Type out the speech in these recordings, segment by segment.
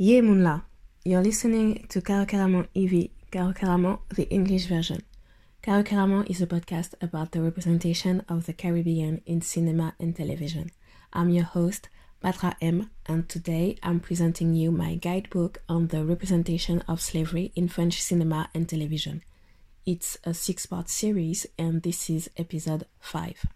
Yé Moonla, you're listening to Caro Carrément EV, Caro the English version. Caro is a podcast about the representation of the Caribbean in cinema and television. I'm your host, Patra M, and today I'm presenting you my guidebook on the representation of slavery in French cinema and television. It's a six part series, and this is episode 5.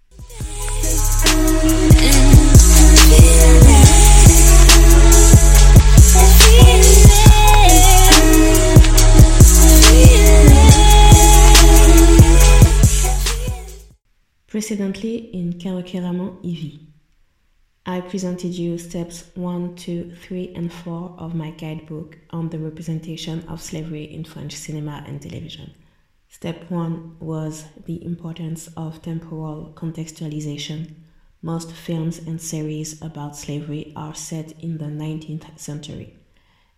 Precedently in Carrément EV, I presented you steps 1, 2, 3, and 4 of my guidebook on the representation of slavery in French cinema and television. Step 1 was the importance of temporal contextualization. Most films and series about slavery are set in the 19th century.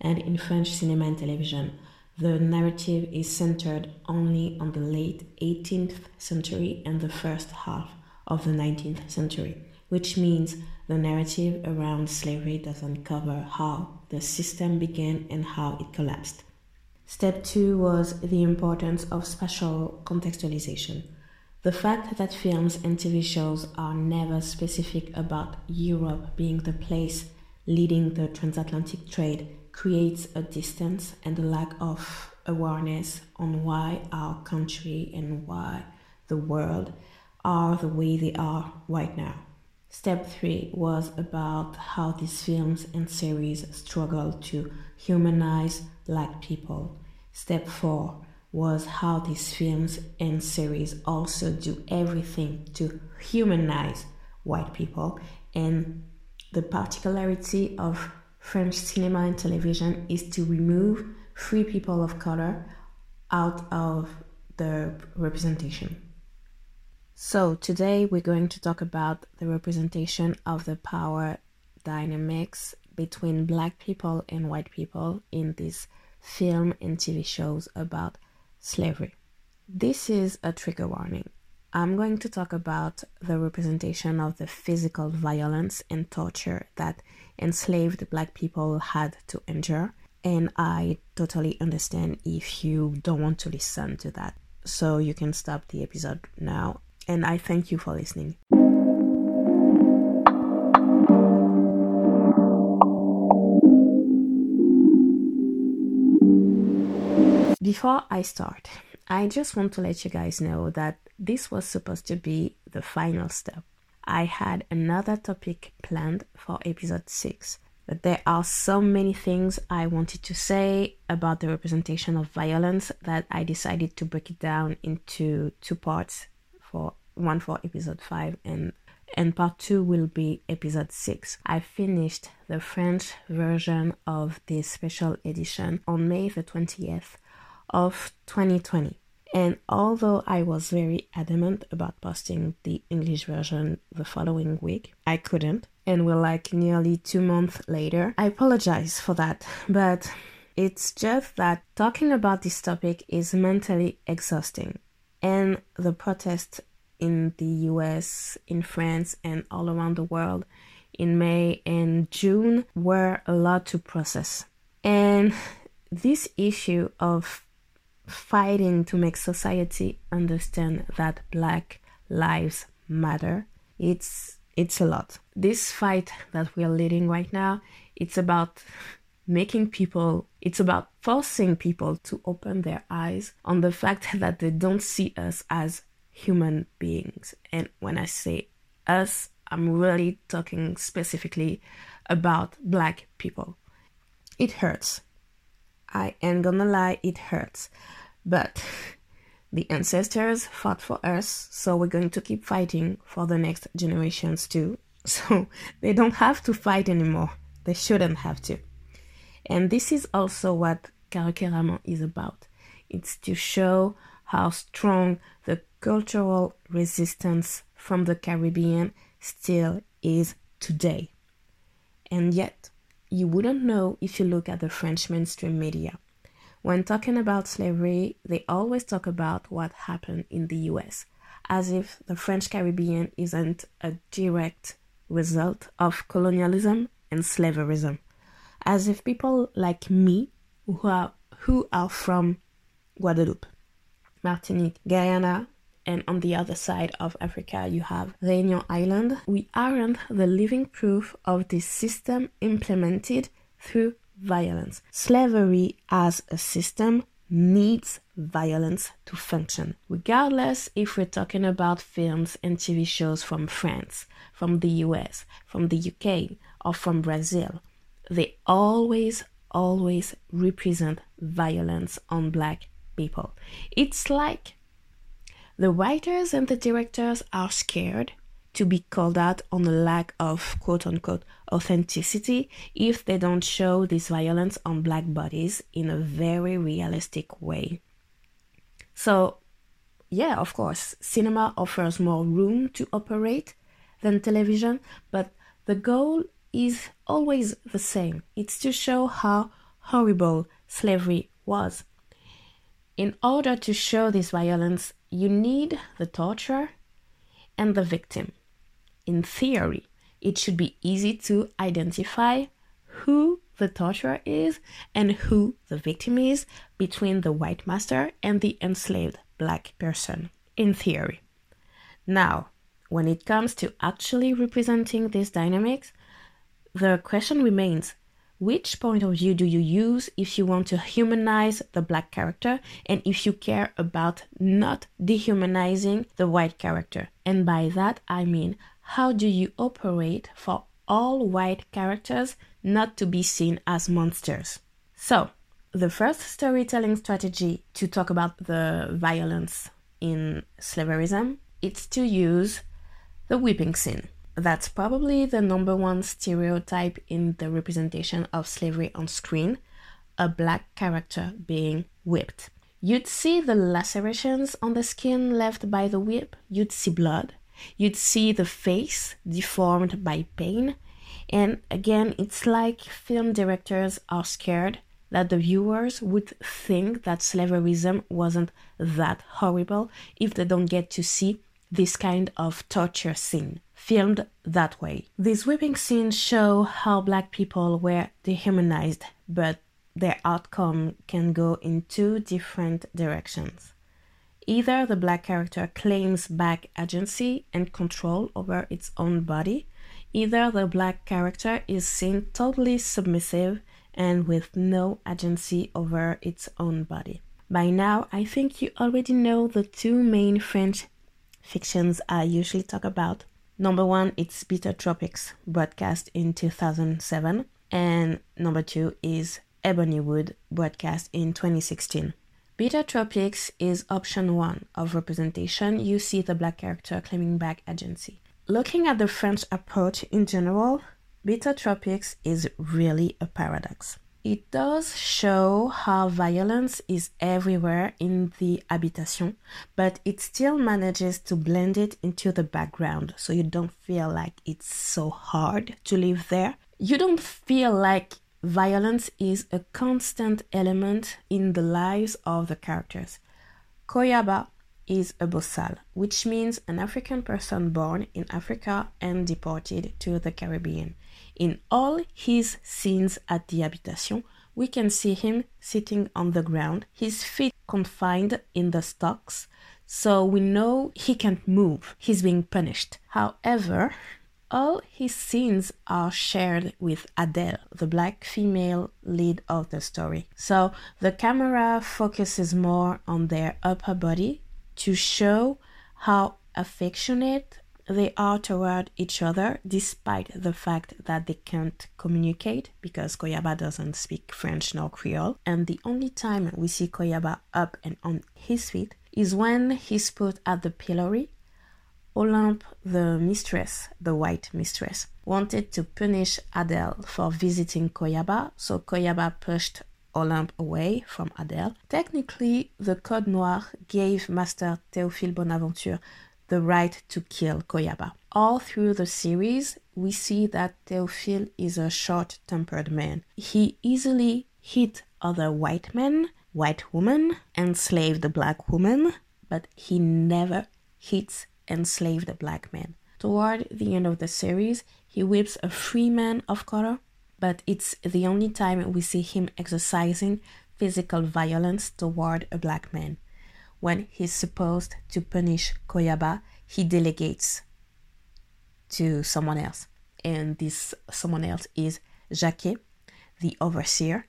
And in French cinema and television, the narrative is centered only on the late 18th century and the first half of the 19th century, which means the narrative around slavery doesn't cover how the system began and how it collapsed. Step two was the importance of spatial contextualization. The fact that films and TV shows are never specific about Europe being the place leading the transatlantic trade creates a distance and a lack of awareness on why our country and why the world are the way they are right now. Step three was about how these films and series struggle to humanize black people. Step four was how these films and series also do everything to humanize white people and the particularity of French cinema and television is to remove free people of color out of the representation. So, today we're going to talk about the representation of the power dynamics between black people and white people in these film and TV shows about slavery. This is a trigger warning. I'm going to talk about the representation of the physical violence and torture that enslaved black people had to endure. And I totally understand if you don't want to listen to that. So you can stop the episode now. And I thank you for listening. Before I start, I just want to let you guys know that this was supposed to be the final step. I had another topic planned for episode 6, but there are so many things I wanted to say about the representation of violence that I decided to break it down into two parts for one for episode 5 and and part 2 will be episode 6. I finished the French version of this special edition on May the 20th of 2020. And although I was very adamant about posting the English version the following week, I couldn't. And we're like nearly two months later. I apologize for that, but it's just that talking about this topic is mentally exhausting. And the protests in the US, in France, and all around the world in May and June were a lot to process. And this issue of fighting to make society understand that black lives matter. It's it's a lot. This fight that we are leading right now it's about making people it's about forcing people to open their eyes on the fact that they don't see us as human beings. And when i say us i'm really talking specifically about black people. It hurts I ain't gonna lie, it hurts. But the ancestors fought for us, so we're going to keep fighting for the next generations too. So they don't have to fight anymore. They shouldn't have to. And this is also what Carrément is about. It's to show how strong the cultural resistance from the Caribbean still is today. And yet, you wouldn't know if you look at the French mainstream media. When talking about slavery, they always talk about what happened in the US, as if the French Caribbean isn't a direct result of colonialism and slaverism, as if people like me, who are, who are from Guadeloupe, Martinique, Guyana, and on the other side of Africa you have Réunion Island, we aren't the living proof of this system implemented through violence. Slavery as a system needs violence to function, regardless if we're talking about films and TV shows from France, from the US, from the UK, or from Brazil. They always, always represent violence on black people. It's like the writers and the directors are scared to be called out on the lack of quote unquote authenticity if they don't show this violence on black bodies in a very realistic way. So, yeah, of course, cinema offers more room to operate than television, but the goal is always the same it's to show how horrible slavery was. In order to show this violence, you need the torturer and the victim in theory, it should be easy to identify who the torturer is and who the victim is between the white master and the enslaved black person, in theory. Now, when it comes to actually representing these dynamics, the question remains which point of view do you use if you want to humanize the black character and if you care about not dehumanizing the white character? And by that I mean how do you operate for all white characters not to be seen as monsters? So, the first storytelling strategy to talk about the violence in slaverism is to use the whipping scene. That's probably the number one stereotype in the representation of slavery on screen a black character being whipped. You'd see the lacerations on the skin left by the whip, you'd see blood, You'd see the face deformed by pain. And again, it's like film directors are scared that the viewers would think that slaverism wasn't that horrible if they don't get to see this kind of torture scene filmed that way. These whipping scenes show how black people were dehumanized, but their outcome can go in two different directions. Either the black character claims back agency and control over its own body, either the black character is seen totally submissive and with no agency over its own body. By now, I think you already know the two main French fictions I usually talk about. Number one, it's Bitter Tropics, broadcast in 2007, and number two is Ebonywood, broadcast in 2016. Bitter Tropics is option one of representation. You see the black character claiming back agency. Looking at the French approach in general, Bitter Tropics is really a paradox. It does show how violence is everywhere in the habitation, but it still manages to blend it into the background so you don't feel like it's so hard to live there. You don't feel like Violence is a constant element in the lives of the characters. Koyaba is a Bosal, which means an African person born in Africa and deported to the Caribbean. In all his scenes at the habitation, we can see him sitting on the ground, his feet confined in the stocks, so we know he can't move. He's being punished. However, all his scenes are shared with Adele, the black female lead of the story. So the camera focuses more on their upper body to show how affectionate they are toward each other despite the fact that they can't communicate because Koyaba doesn't speak French nor Creole. And the only time we see Koyaba up and on his feet is when he's put at the pillory Olympe, the mistress, the white mistress, wanted to punish Adele for visiting Koyaba, so Koyaba pushed Olympe away from Adele. Technically, the Code Noir gave Master Théophile Bonaventure the right to kill Koyaba. All through the series, we see that Théophile is a short tempered man. He easily hit other white men, white women, enslaved black women, but he never hits enslaved black man. Toward the end of the series, he whips a free man of color, but it's the only time we see him exercising physical violence toward a black man. When he's supposed to punish Koyaba, he delegates to someone else. And this someone else is Jacquet, the overseer.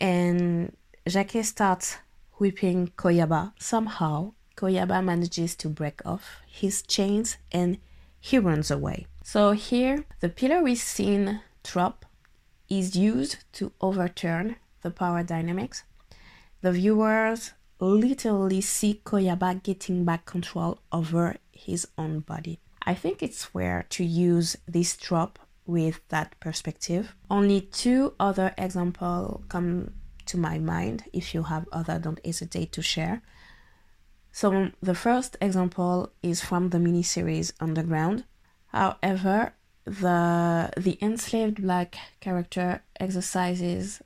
And Jacquet starts whipping Koyaba. Somehow, Koyaba manages to break off his chains and he runs away. So here, the pillory scene trope is used to overturn the power dynamics. The viewers literally see Koyaba getting back control over his own body. I think it's fair to use this trope with that perspective. Only two other examples come to my mind. If you have other, don't hesitate to share. So the first example is from the miniseries Underground. However, the the enslaved black character exercises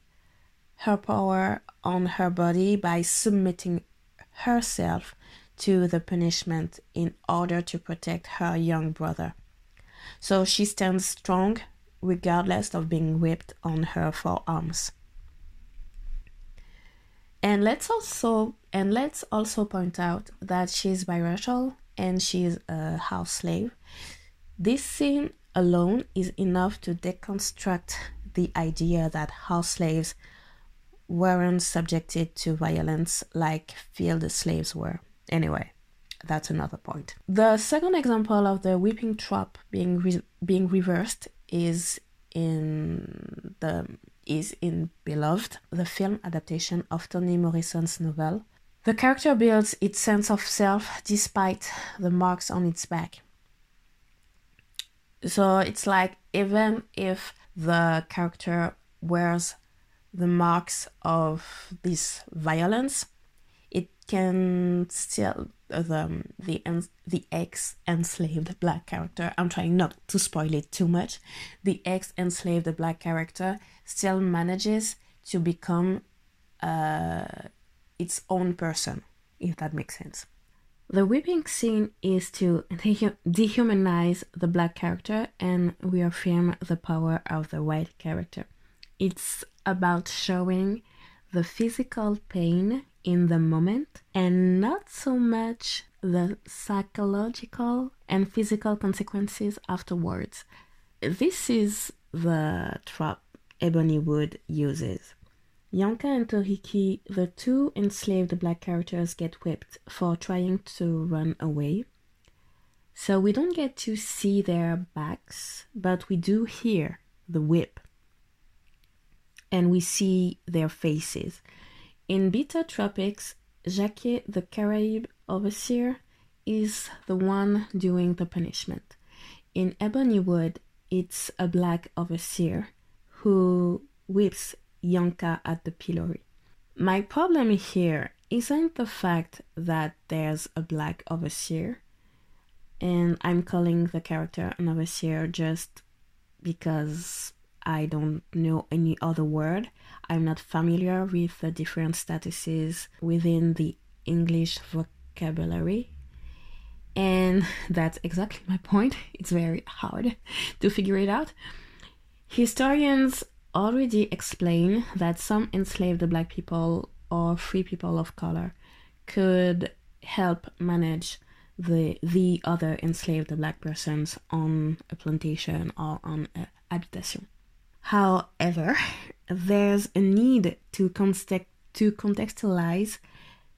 her power on her body by submitting herself to the punishment in order to protect her young brother. So she stands strong regardless of being whipped on her forearms. And let's also and let's also point out that she's biracial and she's a house slave. This scene alone is enough to deconstruct the idea that house slaves weren't subjected to violence like field slaves were. Anyway, that's another point. The second example of the whipping trap being re- being reversed is in the is in Beloved, the film adaptation of Toni Morrison's novel. The character builds its sense of self despite the marks on its back. So it's like even if the character wears the marks of this violence, it can still the the the ex enslaved black character. I'm trying not to spoil it too much. The ex enslaved black character still manages to become uh, its own person, if that makes sense. The whipping scene is to dehumanize the black character and reaffirm the power of the white character. It's about showing the physical pain in the moment and not so much the psychological and physical consequences afterwards. This is the trap Ebony Wood uses. Yanka and Toriki, the two enslaved black characters, get whipped for trying to run away. So we don't get to see their backs, but we do hear the whip. And we see their faces. In Bitter Tropics, Jacquet, the Caraïbe overseer, is the one doing the punishment. In Ebony Wood, it's a black overseer who whips Yanka at the pillory. My problem here isn't the fact that there's a black overseer, and I'm calling the character an overseer just because I don't know any other word. I'm not familiar with the different statuses within the English vocabulary. And that's exactly my point. It's very hard to figure it out. Historians already explain that some enslaved black people or free people of color could help manage the the other enslaved black persons on a plantation or on a habitation. However, there's a need to context to contextualize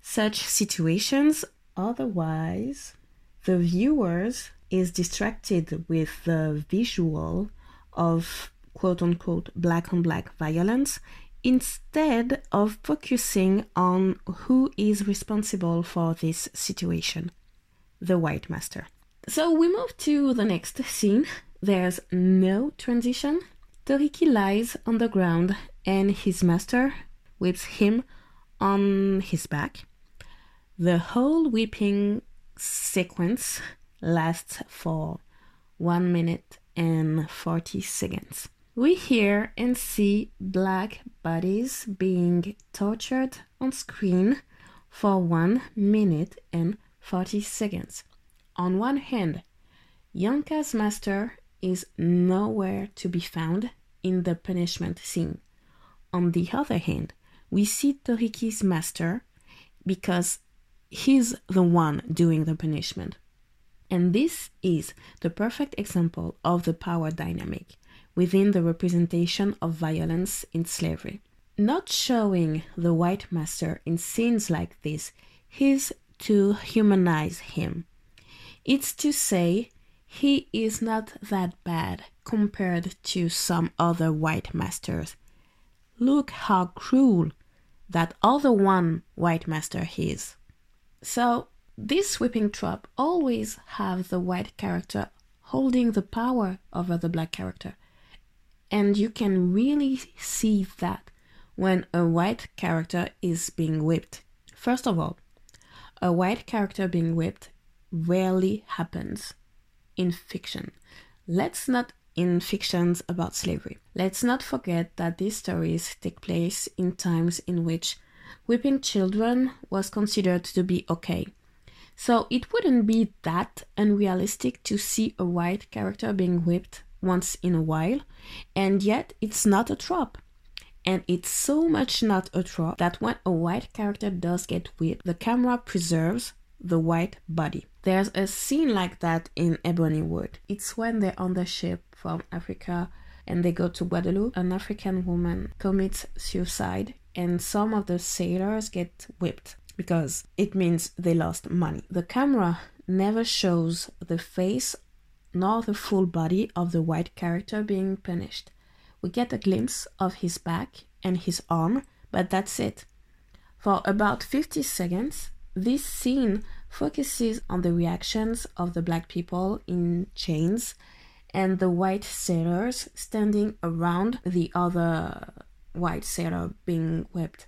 such situations otherwise the viewers is distracted with the visual of quote unquote black on black violence instead of focusing on who is responsible for this situation the white master. So we move to the next scene. There's no transition. Toriki lies on the ground and his master whips him on his back. The whole whipping sequence lasts for 1 minute and 40 seconds. We hear and see black bodies being tortured on screen for 1 minute and 40 seconds. On one hand, Yanka's master is nowhere to be found, in the punishment scene. On the other hand, we see Toriki's master because he's the one doing the punishment. And this is the perfect example of the power dynamic within the representation of violence in slavery. Not showing the white master in scenes like this is to humanize him. It's to say he is not that bad compared to some other white masters. Look how cruel that other one white master is. So this whipping trope always have the white character holding the power over the black character. And you can really see that when a white character is being whipped. First of all, a white character being whipped rarely happens in fiction. Let's not in fictions about slavery. Let's not forget that these stories take place in times in which whipping children was considered to be okay. So it wouldn't be that unrealistic to see a white character being whipped once in a while, and yet it's not a trope. And it's so much not a trope that when a white character does get whipped, the camera preserves the white body. There's a scene like that in Ebonywood. It's when they're on the ship from Africa and they go to Guadeloupe. An African woman commits suicide, and some of the sailors get whipped because it means they lost money. The camera never shows the face nor the full body of the white character being punished. We get a glimpse of his back and his arm, but that's it. For about 50 seconds, this scene focuses on the reactions of the black people in chains and the white sailors standing around the other white sailor being whipped.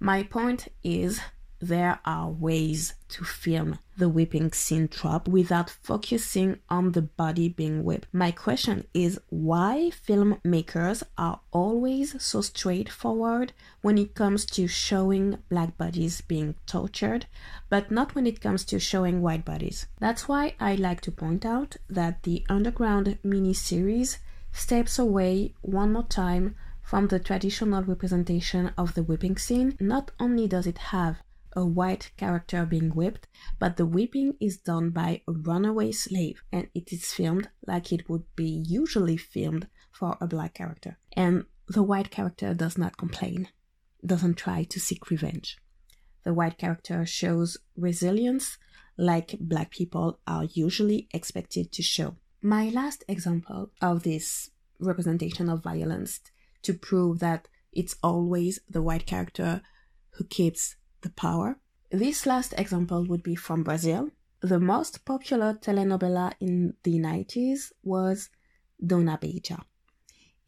My point is there are ways to film the whipping scene trope without focusing on the body being whipped. My question is why filmmakers are always so straightforward when it comes to showing black bodies being tortured, but not when it comes to showing white bodies. That's why I like to point out that the Underground miniseries steps away one more time from the traditional representation of the whipping scene. Not only does it have a white character being whipped, but the whipping is done by a runaway slave and it is filmed like it would be usually filmed for a black character. And the white character does not complain, doesn't try to seek revenge. The white character shows resilience like black people are usually expected to show. My last example of this representation of violence to prove that it's always the white character who keeps the power. This last example would be from Brazil. The most popular telenovela in the 90s was Dona Beija.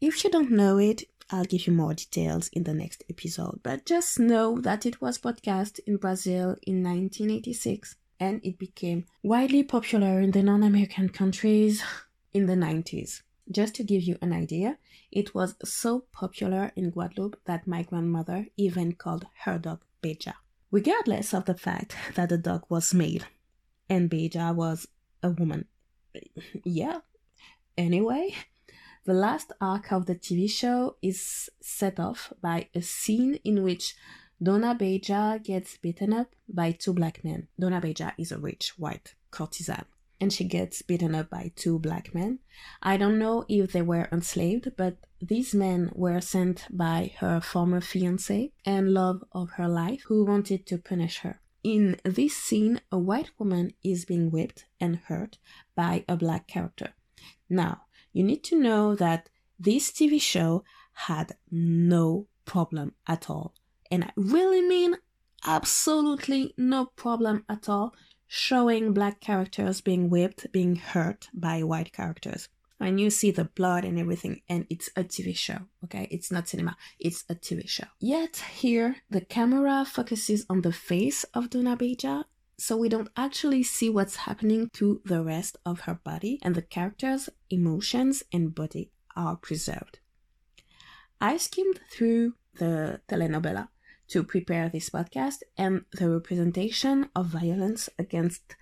If you don't know it, I'll give you more details in the next episode, but just know that it was broadcast in Brazil in 1986 and it became widely popular in the non American countries in the 90s. Just to give you an idea, it was so popular in Guadeloupe that my grandmother even called her dog Beija regardless of the fact that the dog was male and Beija was a woman. yeah. Anyway, the last arc of the TV show is set off by a scene in which Dona Beija gets beaten up by two black men. Dona Beija is a rich white courtesan and she gets beaten up by two black men. I don't know if they were enslaved, but these men were sent by her former fiance and love of her life who wanted to punish her. In this scene, a white woman is being whipped and hurt by a black character. Now, you need to know that this TV show had no problem at all. And I really mean absolutely no problem at all showing black characters being whipped, being hurt by white characters. And you see the blood and everything, and it's a TV show, okay? It's not cinema, it's a TV show. Yet here, the camera focuses on the face of Dona Beija, so we don't actually see what's happening to the rest of her body, and the character's emotions and body are preserved. I skimmed through the telenovela to prepare this podcast, and the representation of violence against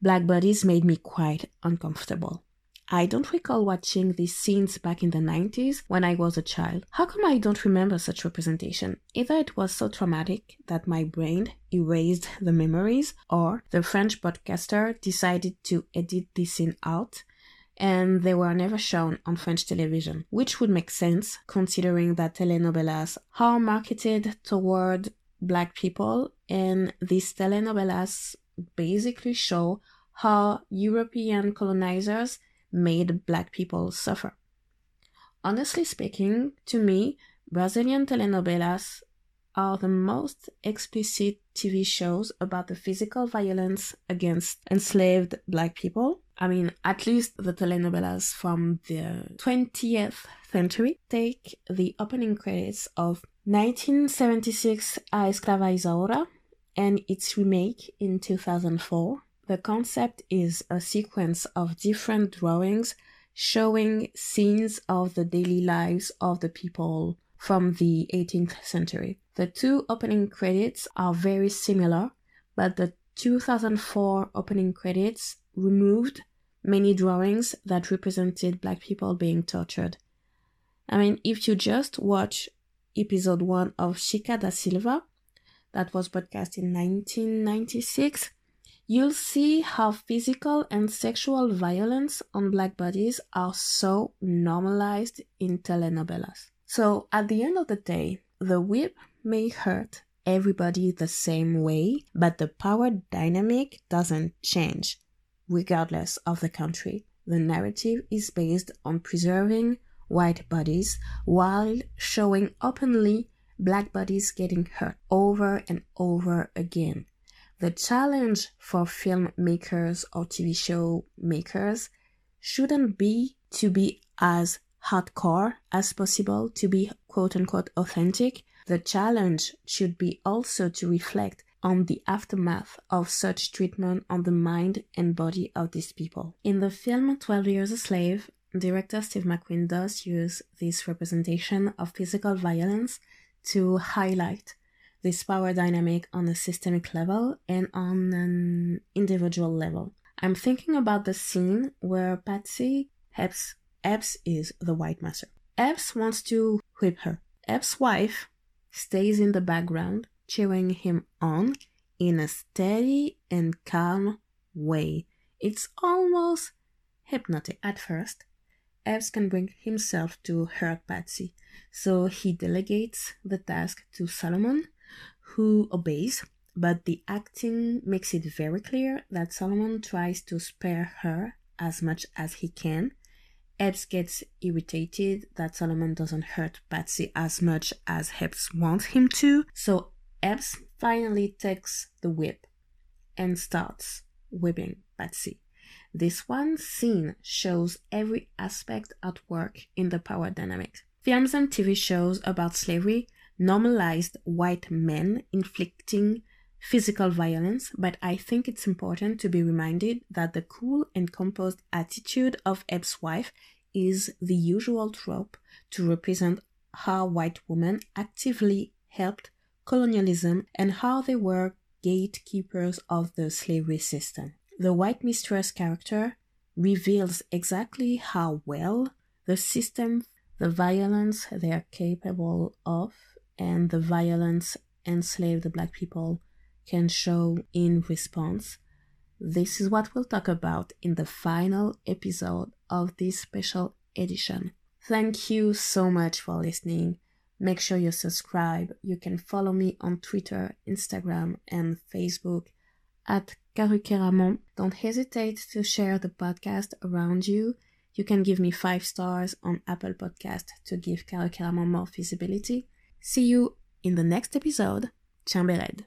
black bodies made me quite uncomfortable. I don't recall watching these scenes back in the 90s when I was a child. How come I don't remember such representation? Either it was so traumatic that my brain erased the memories, or the French broadcaster decided to edit this scene out and they were never shown on French television, which would make sense considering that telenovelas are marketed toward black people and these telenovelas basically show how European colonizers made black people suffer. Honestly speaking, to me, Brazilian telenovelas are the most explicit TV shows about the physical violence against enslaved black people. I mean, at least the telenovelas from the 20th century take the opening credits of 1976 A Escrava Isaura and its remake in 2004 the concept is a sequence of different drawings showing scenes of the daily lives of the people from the 18th century. The two opening credits are very similar, but the 2004 opening credits removed many drawings that represented black people being tortured. I mean, if you just watch episode 1 of Chica da Silva, that was broadcast in 1996, you'll see how physical and sexual violence on black bodies are so normalized in telenovelas. So at the end of the day, the whip may hurt everybody the same way, but the power dynamic doesn't change, regardless of the country. The narrative is based on preserving white bodies while showing openly black bodies getting hurt over and over again. The challenge for filmmakers or TV show makers shouldn't be to be as hardcore as possible, to be quote unquote authentic. The challenge should be also to reflect on the aftermath of such treatment on the mind and body of these people. In the film 12 Years a Slave, director Steve McQueen does use this representation of physical violence to highlight this power dynamic on a systemic level and on an individual level. I'm thinking about the scene where Patsy Epps, Epps is the white master. Epps wants to whip her. Epps' wife stays in the background, cheering him on in a steady and calm way. It's almost hypnotic at first. Epps can bring himself to hurt Patsy, so he delegates the task to Solomon, who obeys, but the acting makes it very clear that Solomon tries to spare her as much as he can. Epps gets irritated that Solomon doesn't hurt Patsy as much as Epps wants him to, so Epps finally takes the whip and starts whipping Patsy. This one scene shows every aspect at work in the power dynamic. Films and TV shows about slavery normalized white men inflicting physical violence, but I think it's important to be reminded that the cool and composed attitude of Epps' wife is the usual trope to represent how white women actively helped colonialism and how they were gatekeepers of the slavery system. The white mistress character reveals exactly how well the system, the violence they are capable of, and the violence enslaved black people can show in response. This is what we'll talk about in the final episode of this special edition. Thank you so much for listening. Make sure you subscribe. You can follow me on Twitter, Instagram, and Facebook at Karukeramon. Don't hesitate to share the podcast around you. You can give me five stars on Apple Podcast to give Karukeramon more visibility. See you in the next episode. Chambered.